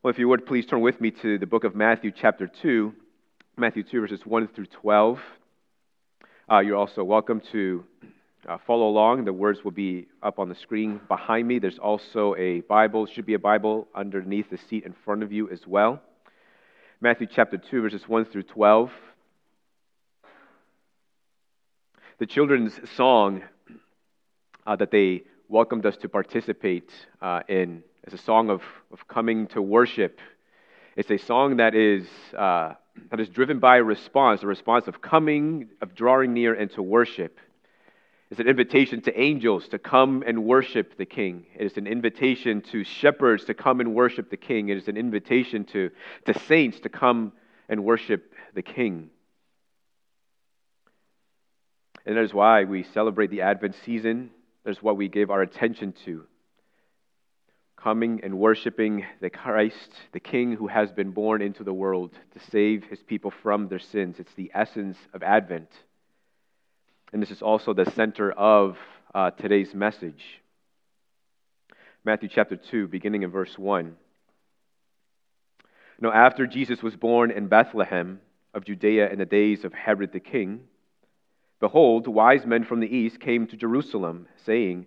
Well, if you would please turn with me to the book of Matthew, chapter 2, Matthew 2, verses 1 through 12. Uh, you're also welcome to uh, follow along. The words will be up on the screen behind me. There's also a Bible, should be a Bible underneath the seat in front of you as well. Matthew chapter 2, verses 1 through 12. The children's song uh, that they welcomed us to participate uh, in it's a song of, of coming to worship. It's a song that is, uh, that is driven by a response, a response of coming, of drawing near, and to worship. It's an invitation to angels to come and worship the King. It is an invitation to shepherds to come and worship the King. It is an invitation to, to saints to come and worship the King. And that is why we celebrate the Advent season. That is what we give our attention to coming and worshiping the Christ, the King who has been born into the world to save his people from their sins. It's the essence of Advent. And this is also the center of uh, today's message. Matthew chapter 2, beginning in verse 1. Now, after Jesus was born in Bethlehem of Judea in the days of Herod the king, behold, wise men from the east came to Jerusalem, saying,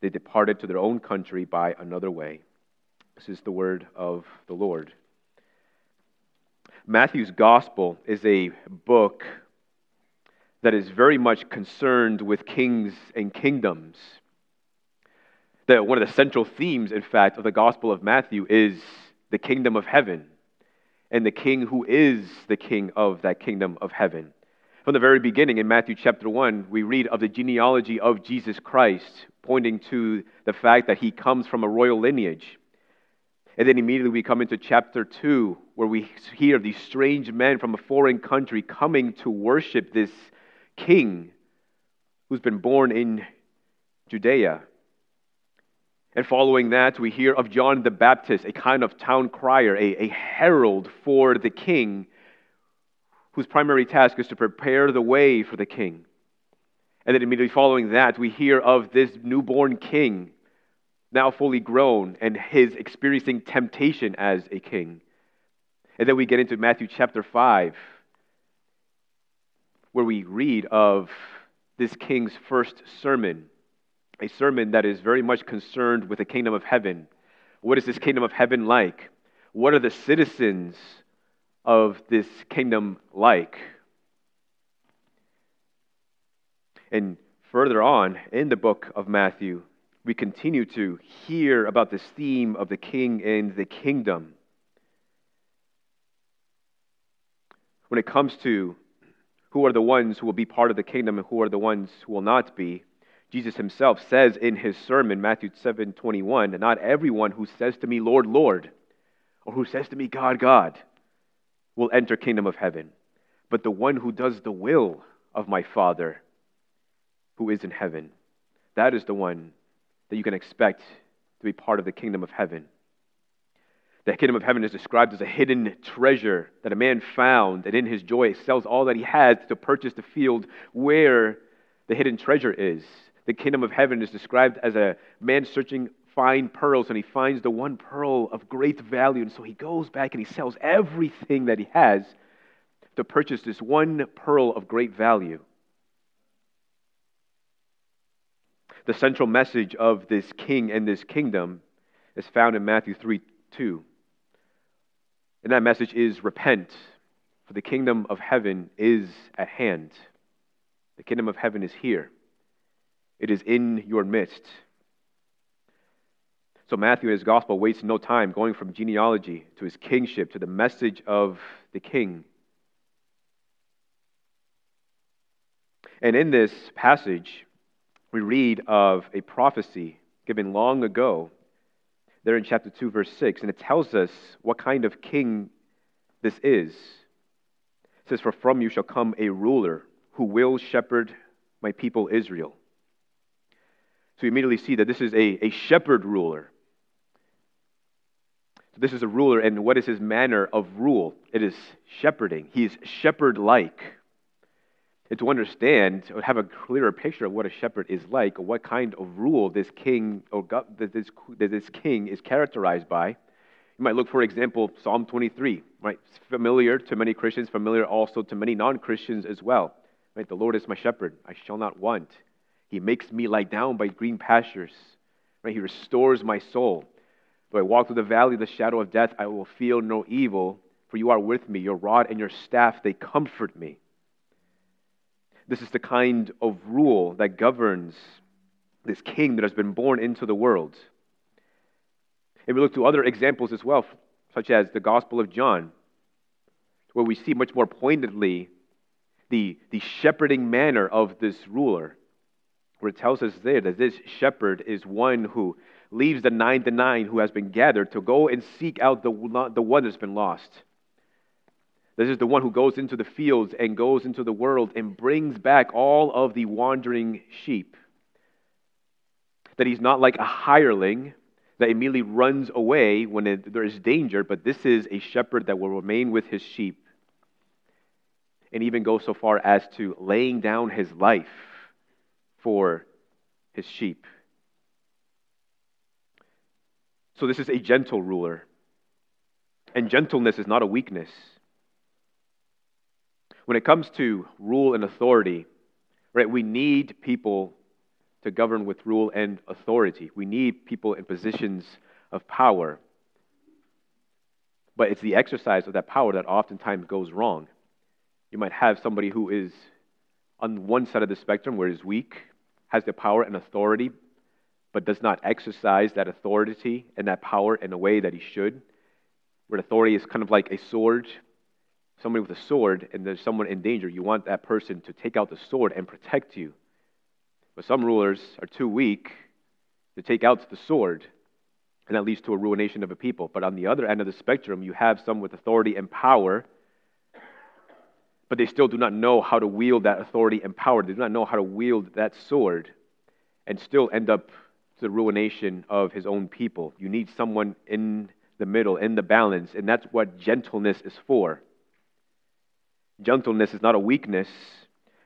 they departed to their own country by another way. This is the word of the Lord. Matthew's gospel is a book that is very much concerned with kings and kingdoms. One of the central themes, in fact, of the gospel of Matthew is the kingdom of heaven and the king who is the king of that kingdom of heaven. From the very beginning in Matthew chapter 1, we read of the genealogy of Jesus Christ, pointing to the fact that he comes from a royal lineage. And then immediately we come into chapter 2, where we hear these strange men from a foreign country coming to worship this king who's been born in Judea. And following that, we hear of John the Baptist, a kind of town crier, a, a herald for the king whose primary task is to prepare the way for the king. And then immediately following that, we hear of this newborn king, now fully grown, and his experiencing temptation as a king. And then we get into Matthew chapter 5, where we read of this king's first sermon, a sermon that is very much concerned with the kingdom of heaven. What is this kingdom of heaven like? What are the citizens of this kingdom like. And further on in the book of Matthew, we continue to hear about this theme of the king and the kingdom. When it comes to who are the ones who will be part of the kingdom and who are the ones who will not be, Jesus himself says in his sermon, Matthew 7 21, not everyone who says to me, Lord, Lord, or who says to me, God, God, will enter kingdom of heaven, but the one who does the will of my Father who is in heaven. That is the one that you can expect to be part of the kingdom of heaven. The kingdom of heaven is described as a hidden treasure that a man found, and in his joy sells all that he has to purchase the field where the hidden treasure is. The kingdom of heaven is described as a man searching fine pearls, and he finds the one pearl of great value, and so he goes back and he sells everything that he has to purchase this one pearl of great value. The central message of this king and this kingdom is found in Matthew 3 2. And that message is repent, for the kingdom of heaven is at hand. The kingdom of heaven is here, it is in your midst. So, Matthew in his gospel wastes no time going from genealogy to his kingship to the message of the king. And in this passage, we read of a prophecy given long ago there in chapter 2, verse 6, and it tells us what kind of king this is. It says, For from you shall come a ruler who will shepherd my people Israel. So we immediately see that this is a, a shepherd ruler. This is a ruler, and what is his manner of rule? It is shepherding. He's shepherd like and to understand or have a clearer picture of what a shepherd is like, or what kind of rule this king or this, that this king is characterized by, you might look, for example, Psalm 23, right? It's familiar to many Christians, familiar also to many non-Christians as well. Right? The Lord is my shepherd; I shall not want. He makes me lie down by green pastures. Right? He restores my soul. Though I walk through the valley of the shadow of death, I will feel no evil, for you are with me. Your rod and your staff, they comfort me. This is the kind of rule that governs this king that has been born into the world. And we look to other examples as well, such as the Gospel of John, where we see much more pointedly the, the shepherding manner of this ruler, where it tells us there that this shepherd is one who leaves the 99 who has been gathered to go and seek out the, the one that's been lost. This is the one who goes into the fields and goes into the world and brings back all of the wandering sheep. That he's not like a hireling that immediately runs away when it, there is danger, but this is a shepherd that will remain with his sheep and even go so far as to laying down his life for his sheep. So, this is a gentle ruler. And gentleness is not a weakness. When it comes to rule and authority, right, we need people to govern with rule and authority. We need people in positions of power. But it's the exercise of that power that oftentimes goes wrong. You might have somebody who is on one side of the spectrum where is weak, has the power and authority, but does not exercise that authority and that power in a way that he should. Where authority is kind of like a sword somebody with a sword and there's someone in danger, you want that person to take out the sword and protect you. But some rulers are too weak to take out the sword, and that leads to a ruination of a people. But on the other end of the spectrum, you have some with authority and power, but they still do not know how to wield that authority and power. They do not know how to wield that sword and still end up to the ruination of his own people. You need someone in the middle, in the balance, and that's what gentleness is for. Gentleness is not a weakness,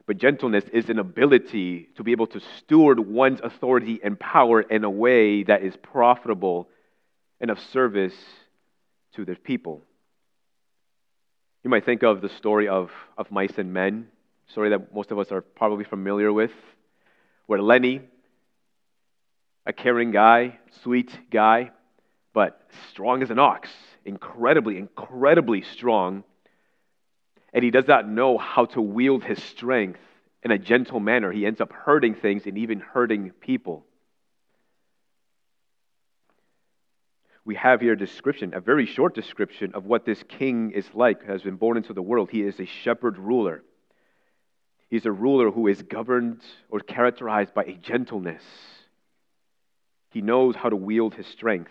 but gentleness is an ability to be able to steward one's authority and power in a way that is profitable and of service to the people. You might think of the story of, of mice and men, story that most of us are probably familiar with, where Lennie, a caring guy, sweet guy, but strong as an ox, incredibly, incredibly strong, and he does not know how to wield his strength in a gentle manner. He ends up hurting things and even hurting people. We have here a description, a very short description of what this king is like, has been born into the world. He is a shepherd ruler. He's a ruler who is governed or characterized by a gentleness. He knows how to wield his strength.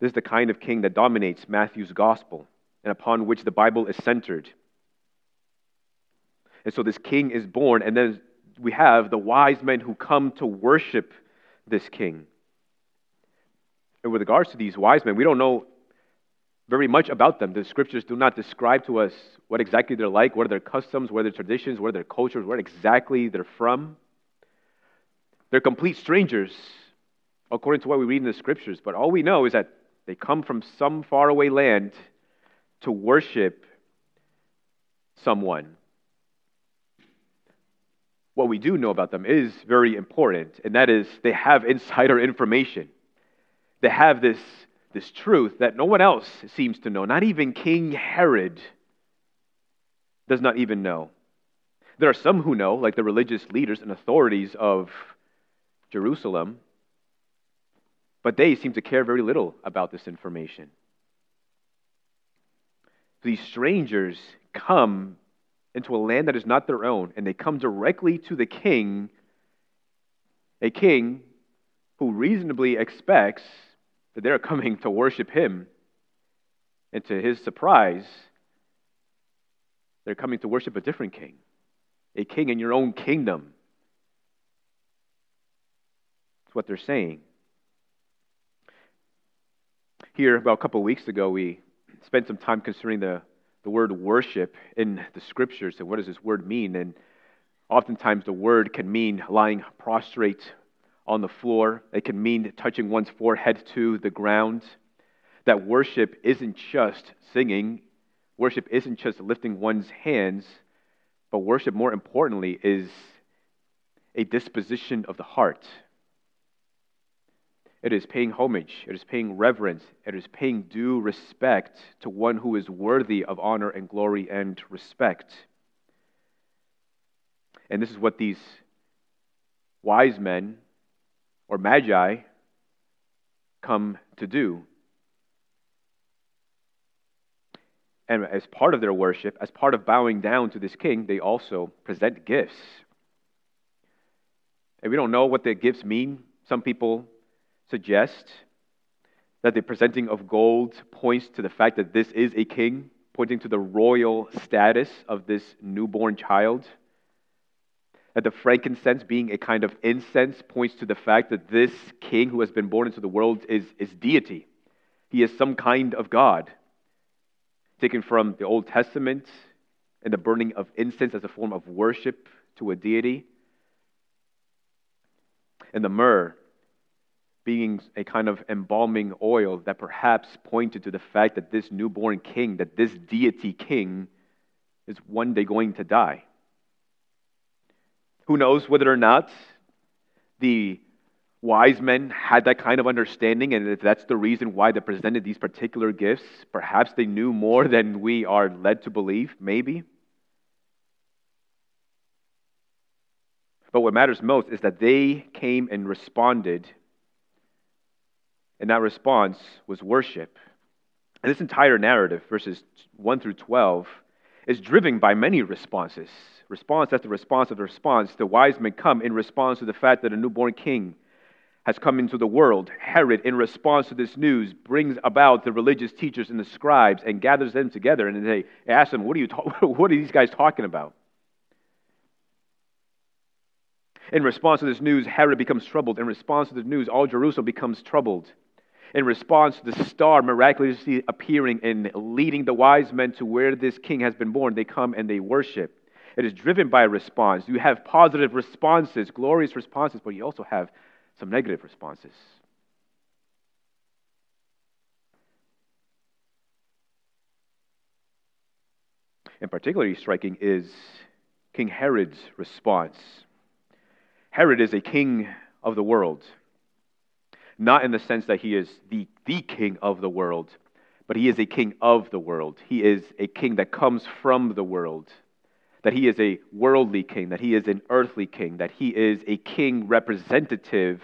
This is the kind of king that dominates Matthew's gospel and upon which the Bible is centered. And so this king is born, and then we have the wise men who come to worship this king. And with regards to these wise men, we don't know very much about them. The scriptures do not describe to us what exactly they're like, what are their customs, what are their traditions, what are their cultures, where exactly they're from. They're complete strangers, according to what we read in the scriptures. But all we know is that they come from some faraway land to worship someone. What we do know about them is very important, and that is they have insider information. They have this, this truth that no one else seems to know. Not even King Herod does not even know. There are some who know, like the religious leaders and authorities of Jerusalem, but they seem to care very little about this information. These strangers come into a land that is not their own, and they come directly to the king, a king who reasonably expects that they're coming to worship him. And to his surprise, they're coming to worship a different king, a king in your own kingdom. That's what they're saying. Here, about a couple of weeks ago, we spent some time considering the, the word worship in the scriptures and what does this word mean. And oftentimes, the word can mean lying prostrate on the floor, it can mean touching one's forehead to the ground. That worship isn't just singing, worship isn't just lifting one's hands, but worship, more importantly, is a disposition of the heart. It is paying homage, it is paying reverence, it is paying due respect to one who is worthy of honor and glory and respect. And this is what these wise men or magi come to do. And as part of their worship, as part of bowing down to this king, they also present gifts. And we don't know what the gifts mean. Some people suggest that the presenting of gold points to the fact that this is a king, pointing to the royal status of this newborn child. That the frankincense, being a kind of incense, points to the fact that this king who has been born into the world is, is deity. He is some kind of God. Taken from the Old Testament and the burning of incense as a form of worship to a deity. And the myrrh being a kind of embalming oil that perhaps pointed to the fact that this newborn king, that this deity king, is one day going to die. Who knows whether or not the wise men had that kind of understanding, and if that's the reason why they presented these particular gifts, perhaps they knew more than we are led to believe, maybe. But what matters most is that they came and responded and that response was worship. And this entire narrative, verses 1 through 12, is driven by many responses. Response after response after response. The wise men come in response to the fact that a newborn king has come into the world. Herod, in response to this news, brings about the religious teachers and the scribes and gathers them together and they ask them, What are, you ta- what are these guys talking about? In response to this news, Herod becomes troubled. In response to the news, all Jerusalem becomes troubled in response to the star miraculously appearing and leading the wise men to where this king has been born, they come and they worship. It is driven by a response. You have positive responses, glorious responses, but you also have some negative responses. And particularly striking is King Herod's response. Herod is a king of the world not in the sense that he is the, the king of the world, but he is a king of the world. He is a king that comes from the world, that he is a worldly king, that he is an earthly king, that he is a king representative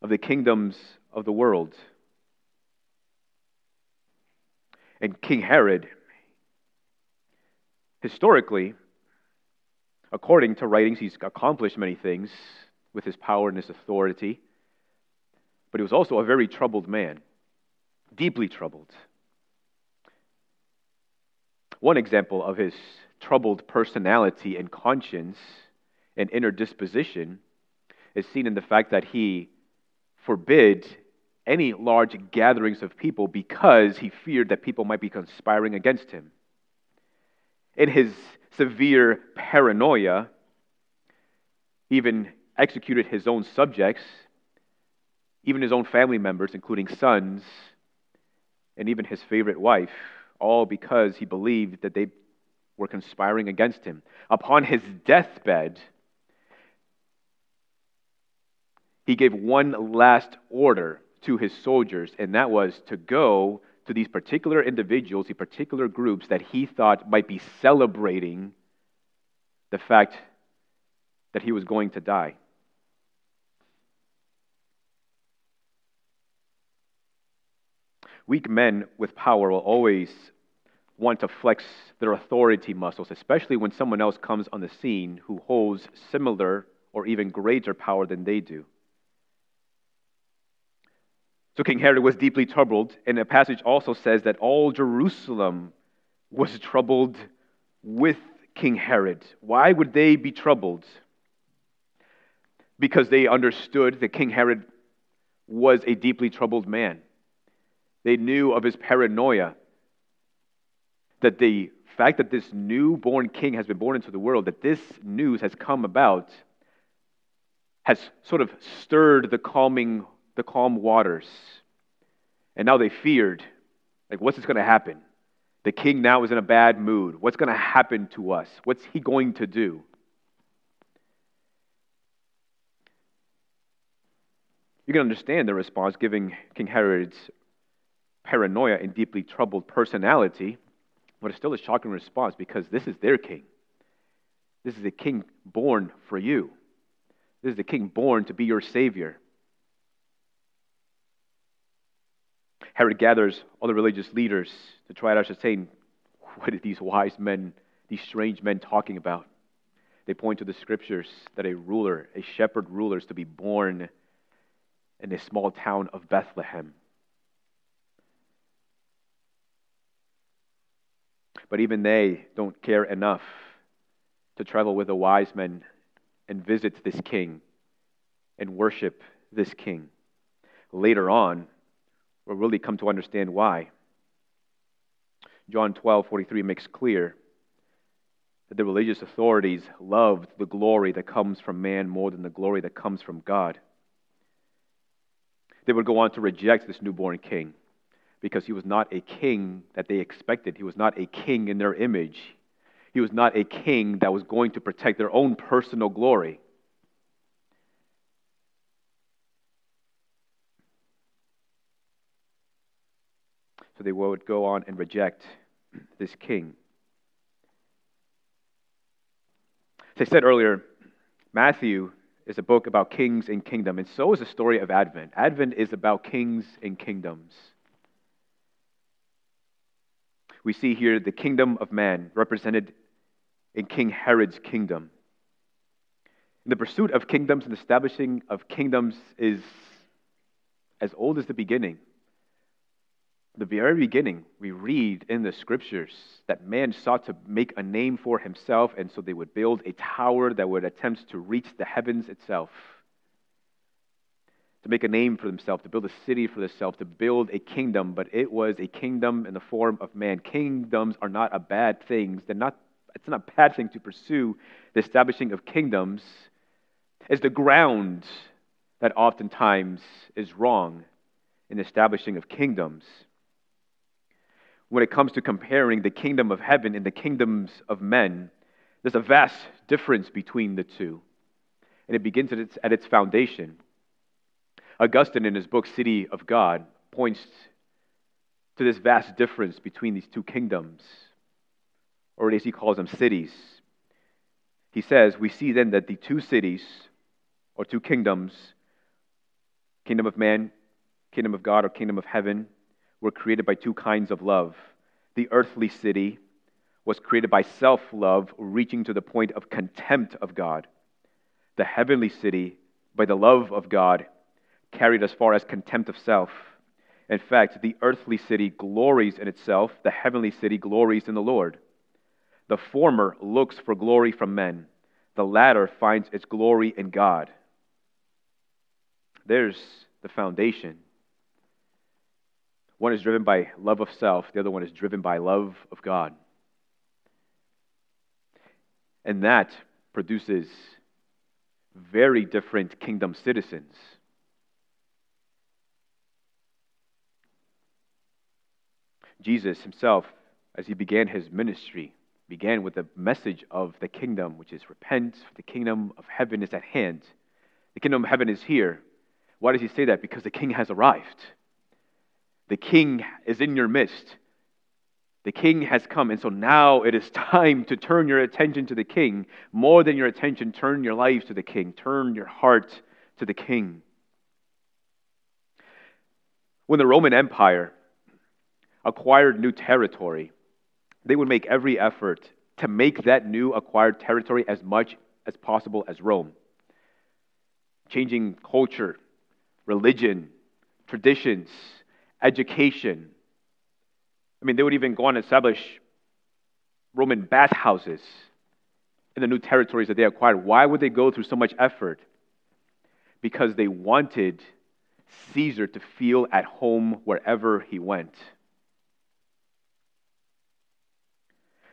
of the kingdoms of the world. And King Herod, historically, according to writings, he's accomplished many things with his power and his authority but he was also a very troubled man, deeply troubled. One example of his troubled personality and conscience and inner disposition is seen in the fact that he forbid any large gatherings of people because he feared that people might be conspiring against him. In his severe paranoia, he even executed his own subjects, even his own family members, including sons, and even his favorite wife, all because he believed that they were conspiring against him. Upon his deathbed, he gave one last order to his soldiers, and that was to go to these particular individuals, these particular groups that he thought might be celebrating the fact that he was going to die. Weak men with power will always want to flex their authority muscles, especially when someone else comes on the scene who holds similar or even greater power than they do. So King Herod was deeply troubled, and the passage also says that all Jerusalem was troubled with King Herod. Why would they be troubled? Because they understood that King Herod was a deeply troubled man. They knew of his paranoia, that the fact that this newborn king has been born into the world, that this news has come about, has sort of stirred the calming the calm waters. And now they feared, like, what's going to happen? The king now is in a bad mood. What's going to happen to us? What's he going to do? You can understand the response giving King Herod's paranoia and deeply troubled personality, but it's still a shocking response because this is their king. This is a king born for you. This is the king born to be your savior. Herod gathers all the religious leaders to try to ascertain what are these wise men, these strange men talking about. They point to the scriptures that a ruler, a shepherd ruler, is to be born in a small town of Bethlehem. But even they don't care enough to travel with the wise men and visit this king and worship this king. Later on, we'll really come to understand why. John 12:43 makes clear that the religious authorities loved the glory that comes from man more than the glory that comes from God. They would go on to reject this newborn king because he was not a king that they expected. He was not a king in their image. He was not a king that was going to protect their own personal glory. so they would go on and reject this king. As I said earlier, Matthew is a book about kings and kingdom, and so is the story of Advent. Advent is about kings and kingdoms. We see here the kingdom of man represented in King Herod's kingdom. And the pursuit of kingdoms and establishing of kingdoms is as old as the beginning the very beginning, we read in the scriptures that man sought to make a name for himself, and so they would build a tower that would attempt to reach the heavens itself. To make a name for themselves, to build a city for themselves, to build a kingdom, but it was a kingdom in the form of man. Kingdoms are not a bad thing. They're not, it's not a bad thing to pursue the establishing of kingdoms. Is the ground that oftentimes is wrong in the establishing of kingdoms when it comes to comparing the kingdom of heaven and the kingdoms of men, there's a vast difference between the two. And it begins at its, at its foundation. Augustine, in his book City of God, points to this vast difference between these two kingdoms, or as he calls them, cities. He says, We see then that the two cities, or two kingdoms, kingdom of man, kingdom of God, or kingdom of heaven, were created by two kinds of love. The earthly city was created by self love, reaching to the point of contempt of God. The heavenly city, by the love of God, carried as far as contempt of self. In fact, the earthly city glories in itself, the heavenly city glories in the Lord. The former looks for glory from men, the latter finds its glory in God. There's the foundation One is driven by love of self, the other one is driven by love of God. And that produces very different kingdom citizens. Jesus himself, as he began his ministry, began with the message of the kingdom, which is repent, the kingdom of heaven is at hand. The kingdom of heaven is here. Why does he say that? Because the king has arrived. The king is in your midst. The king has come, and so now it is time to turn your attention to the king. More than your attention, turn your lives to the king. Turn your heart to the king. When the Roman Empire acquired new territory, they would make every effort to make that new acquired territory as much as possible as Rome. Changing culture, religion, traditions, education. I mean, they would even go on and establish Roman bathhouses in the new territories that they acquired. Why would they go through so much effort? Because they wanted Caesar to feel at home wherever he went.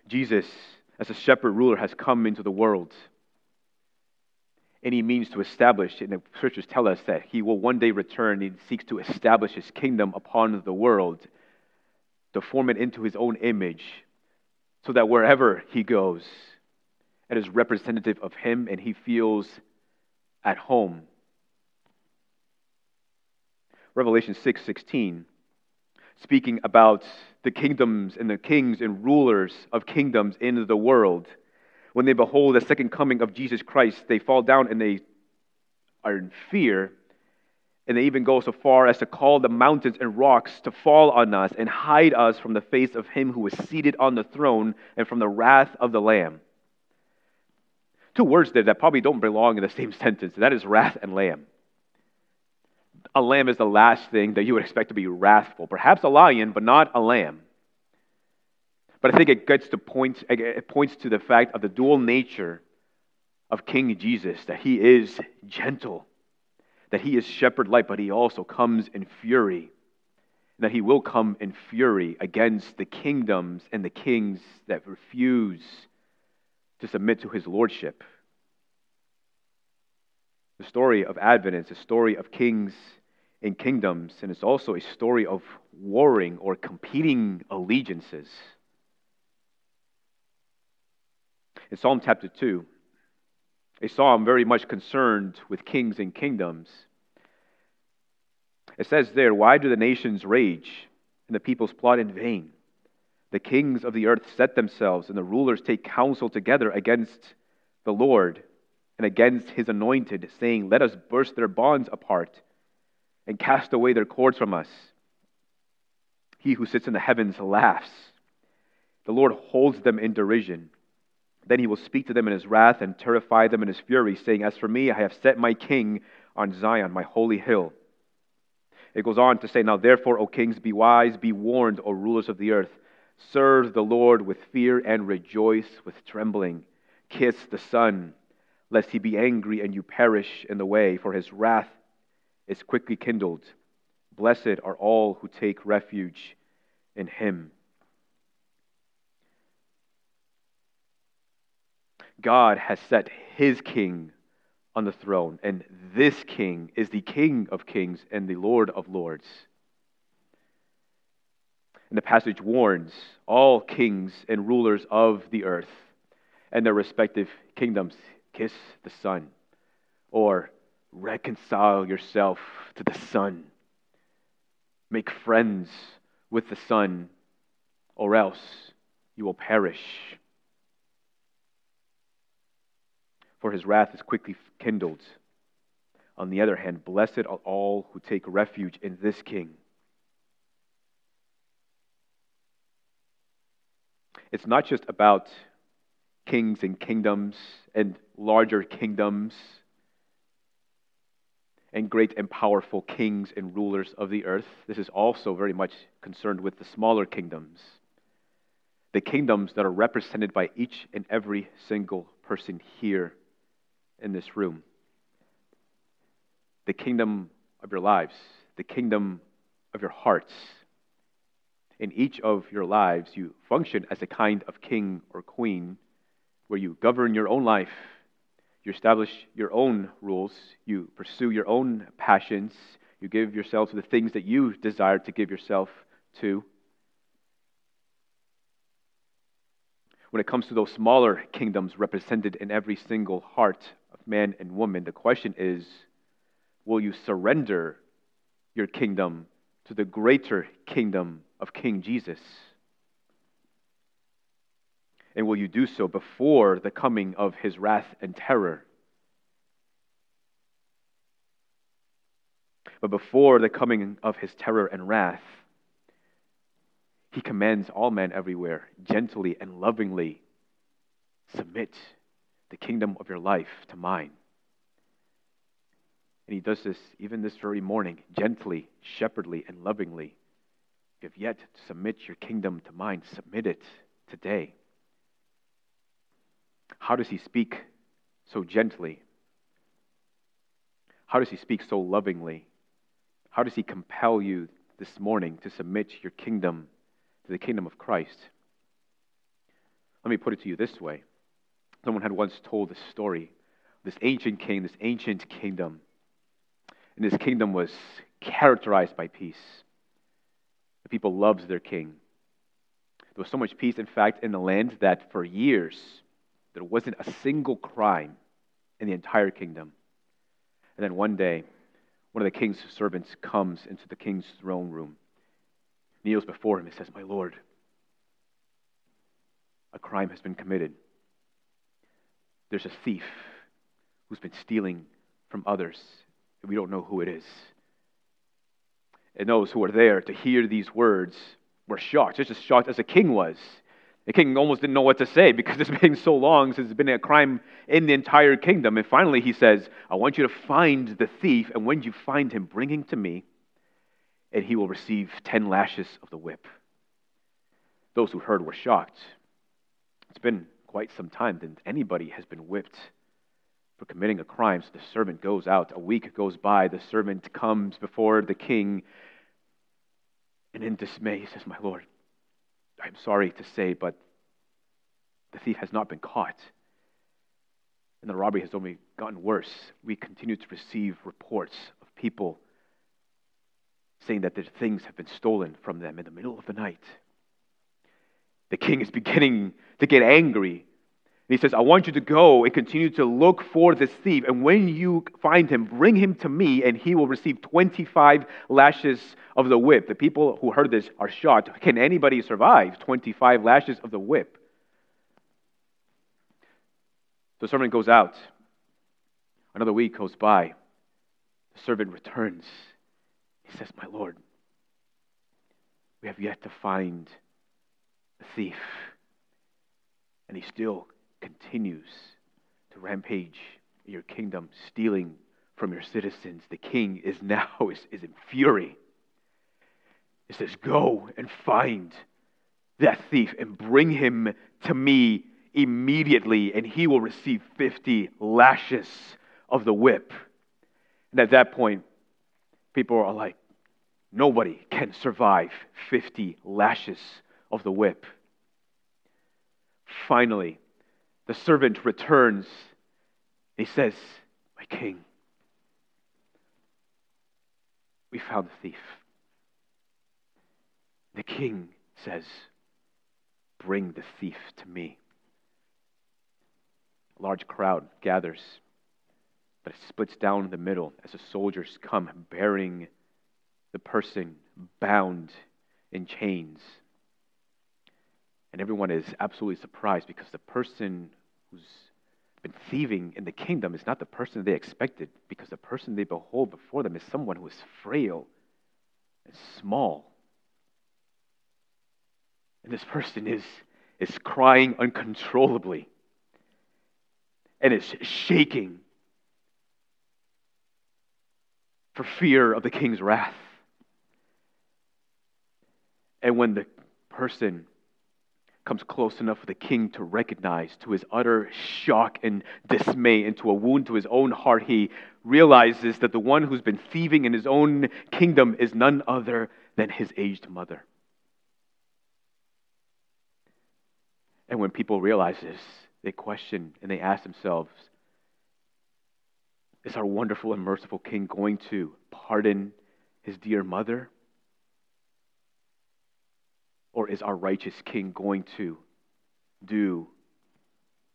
Jesus, as a shepherd ruler, has come into the world. And he means to establish, and the scriptures tell us that he will one day return and seeks to establish his kingdom upon the world, to form it into his own image, so that wherever he goes, it is representative of him and he feels at home. Revelation 6 16 speaking about the kingdoms and the kings and rulers of kingdoms in the world. When they behold the second coming of Jesus Christ, they fall down and they are in fear. And they even go so far as to call the mountains and rocks to fall on us and hide us from the face of him who is seated on the throne and from the wrath of the Lamb. Two words there that probably don't belong in the same sentence, that is wrath and lamb a lamb is the last thing that you would expect to be wrathful. Perhaps a lion, but not a lamb. But I think it gets to point, it points to the fact of the dual nature of King Jesus, that he is gentle, that he is shepherd like, but he also comes in fury, that he will come in fury against the kingdoms and the kings that refuse to submit to his lordship. The story of Advent is a story of kings and kingdoms, and it's also a story of warring or competing allegiances. In Psalm chapter 2, a psalm very much concerned with kings and kingdoms. It says there, Why do the nations rage and the peoples plot in vain? The kings of the earth set themselves, and the rulers take counsel together against the Lord and against his anointed, saying, Let us burst their bonds apart and cast away their cords from us. He who sits in the heavens laughs. The Lord holds them in derision. Then he will speak to them in his wrath and terrify them in his fury, saying, As for me, I have set my king on Zion, my holy hill. It goes on to say, Now therefore, O kings, be wise, be warned, O rulers of the earth. Serve the Lord with fear and rejoice with trembling. Kiss the Son lest he be angry and you perish in the way, for his wrath is quickly kindled. Blessed are all who take refuge in him. God has set his king on the throne, and this king is the King of kings and the Lord of lords. And the passage warns all kings and rulers of the earth and their respective kingdoms kiss the Son, or reconcile yourself to the Son. Make friends with the Son, or else you will perish. For his wrath is quickly kindled. On the other hand, blessed are all who take refuge in this King. It's not just about kings and kingdoms and larger kingdoms and great and powerful kings and rulers of the earth. This is also very much concerned with the smaller kingdoms, the kingdoms that are represented by each and every single person here in this room. The kingdom of your lives, the kingdom of your hearts, in each of your lives, you function as a kind of king or queen where you govern your own life, you establish your own rules, you pursue your own passions, you give yourself to the things that you desire to give yourself to. When it comes to those smaller kingdoms represented in every single heart of man and woman, the question is will you surrender your kingdom to the greater kingdom of King Jesus? And will you do so before the coming of his wrath and terror? But before the coming of his terror and wrath, he commands all men everywhere, gently and lovingly, submit the kingdom of your life to mine. And he does this even this very morning, gently, shepherdly, and lovingly. If you've yet to submit your kingdom to mine, submit it today. How does he speak so gently? How does he speak so lovingly? How does he compel you this morning to submit your kingdom to the kingdom of Christ? Let me put it to you this way. Someone had once told this story this ancient king, this ancient kingdom and his kingdom was characterized by peace. The people loved their king. There was so much peace, in fact, in the land that for years there wasn't a single crime in the entire kingdom. And then one day, one of the king's servants comes into the king's throne room, kneels before him, and says, My Lord, a crime has been committed. There's a thief who's been stealing from others we don't know who it is. And those who were there to hear these words were shocked, just as shocked as the king was. The king almost didn't know what to say because it's been so long since there's been a crime in the entire kingdom. And finally, he says, I want you to find the thief, and when you find him, bring him to me, and he will receive 10 lashes of the whip. Those who heard were shocked. It's been quite some time since anybody has been whipped for committing a crime. So the servant goes out. A week goes by. The servant comes before the king. And in dismay, he says, My Lord, I'm sorry to say, but the thief has not been caught. And the robbery has only gotten worse. We continue to receive reports of people saying that their things have been stolen from them in the middle of the night. The king is beginning to get angry and he says, I want you to go and continue to look for this thief. And when you find him, bring him to me, and he will receive 25 lashes of the whip. The people who heard this are shocked. Can anybody survive 25 lashes of the whip? The servant goes out. Another week goes by. The servant returns. He says, My Lord, we have yet to find the thief. And he still continues to rampage your kingdom, stealing from your citizens. The king is now is, is in fury. He says, Go and find that thief and bring him to me immediately, and he will receive 50 lashes of the whip. And at that point, people are like, Nobody can survive 50 lashes of the whip. Finally, the servant returns. He says, My king, we found the thief. The king says, Bring the thief to me. A large crowd gathers, but it splits down the middle as the soldiers come bearing the person bound in chains and everyone is absolutely surprised because the person who's been thieving in the kingdom is not the person they expected, because the person they behold before them is someone who is frail and small. And this person is, is crying uncontrollably and is shaking for fear of the king's wrath. And when the person comes close enough for the king to recognize. To his utter shock and dismay, and to a wound to his own heart, he realizes that the one who's been thieving in his own kingdom is none other than his aged mother. And when people realize this, they question and they ask themselves Is our wonderful and merciful king going to pardon his dear mother? Or is our righteous King going to do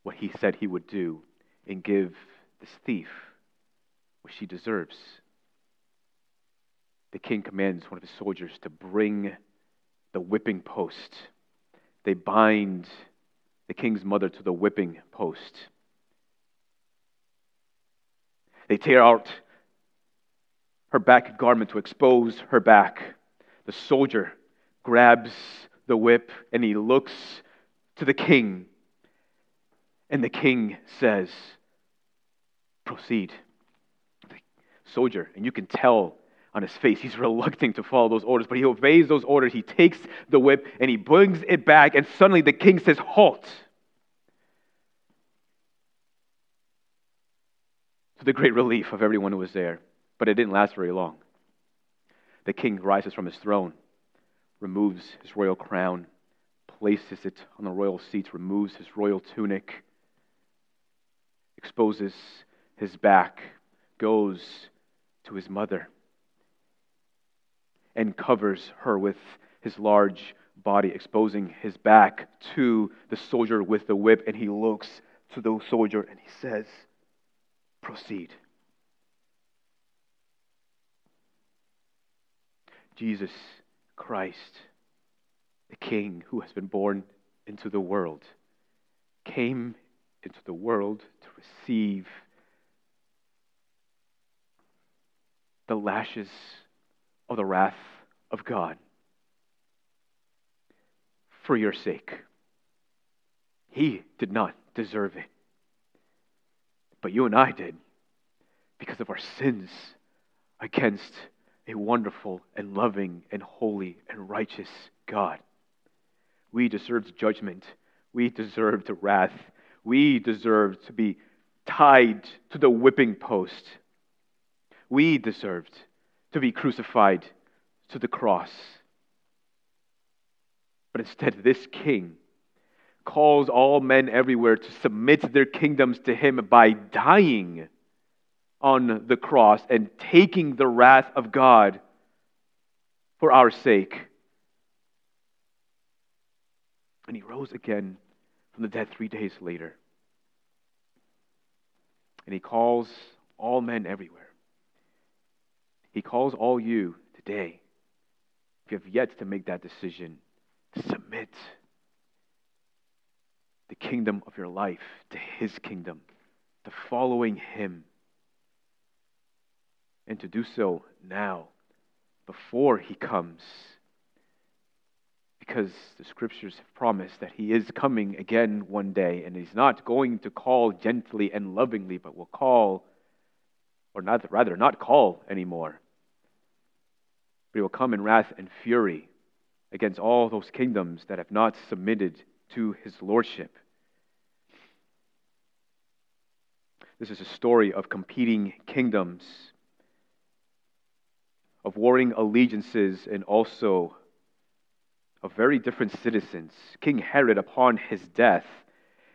what he said he would do and give this thief what she deserves? The king commands one of his soldiers to bring the whipping post. They bind the king's mother to the whipping post. They tear out her back garment to expose her back. The soldier grabs the whip and he looks to the king. And the king says, Proceed. Soldier, and you can tell on his face, he's reluctant to follow those orders, but he obeys those orders. He takes the whip and he brings it back, and suddenly the king says, Halt. To the great relief of everyone who was there. But it didn't last very long. The king rises from his throne removes his royal crown, places it on the royal seat, removes his royal tunic, exposes his back, goes to his mother, and covers her with his large body, exposing his back to the soldier with the whip. And he looks to the soldier and he says, Proceed. Jesus Christ, the King who has been born into the world, came into the world to receive the lashes of the wrath of God for your sake. He did not deserve it, but you and I did because of our sins against a wonderful and loving and holy and righteous God. We deserved judgment. We deserved wrath. We deserved to be tied to the whipping post. We deserved to be crucified to the cross. But instead, this king calls all men everywhere to submit their kingdoms to him by dying on the cross and taking the wrath of God for our sake. And he rose again from the dead three days later. And he calls all men everywhere. He calls all you today, if you have yet to make that decision, to submit the kingdom of your life to his kingdom, to following him and to do so now, before he comes. Because the scriptures have promised that he is coming again one day, and he's not going to call gently and lovingly, but will call, or not, rather, not call anymore. But he will come in wrath and fury against all those kingdoms that have not submitted to his lordship. This is a story of competing kingdoms of warring allegiances and also of very different citizens. King Herod, upon his death,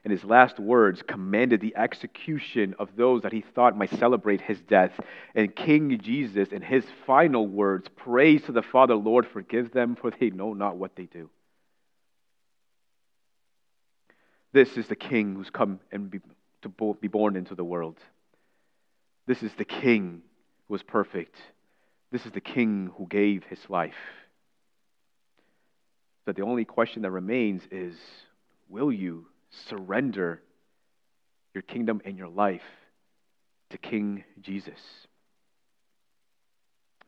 in his last words, commanded the execution of those that he thought might celebrate his death. And King Jesus, in his final words, prays to the Father, Lord, forgive them, for they know not what they do. This is the King who's come and be, to be born into the world. This is the King who is perfect this is the king who gave his life. But the only question that remains is will you surrender your kingdom and your life to King Jesus?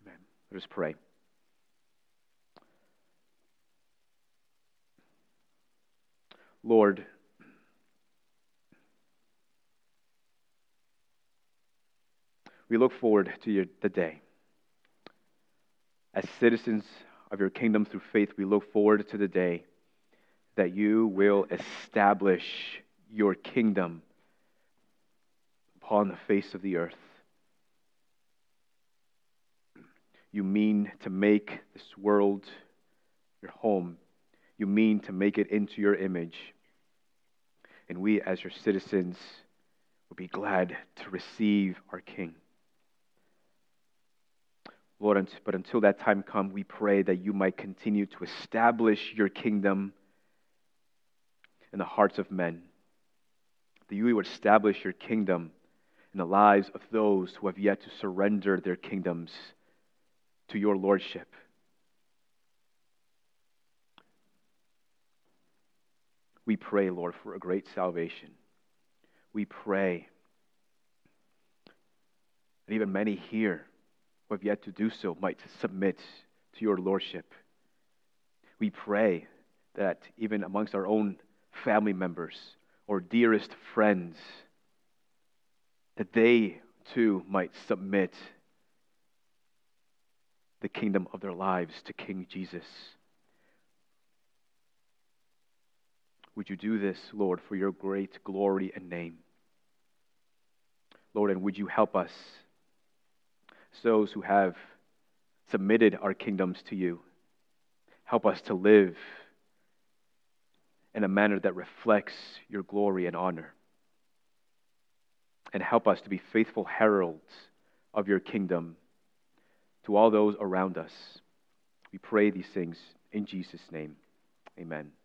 Amen. Let us pray. Lord, we look forward to your, the day as citizens of your kingdom through faith, we look forward to the day that you will establish your kingdom upon the face of the earth. You mean to make this world your home. You mean to make it into your image. and we, as your citizens, will be glad to receive our King. Lord, but until that time come, we pray that you might continue to establish your kingdom in the hearts of men, that you would establish your kingdom in the lives of those who have yet to surrender their kingdoms to your lordship. We pray, Lord, for a great salvation. We pray that even many here who have yet to do so might submit to your lordship. We pray that even amongst our own family members or dearest friends, that they too might submit the kingdom of their lives to King Jesus. Would you do this, Lord, for your great glory and name? Lord, and would you help us, those who have submitted our kingdoms to you, help us to live in a manner that reflects your glory and honor. And help us to be faithful heralds of your kingdom to all those around us. We pray these things in Jesus' name. Amen.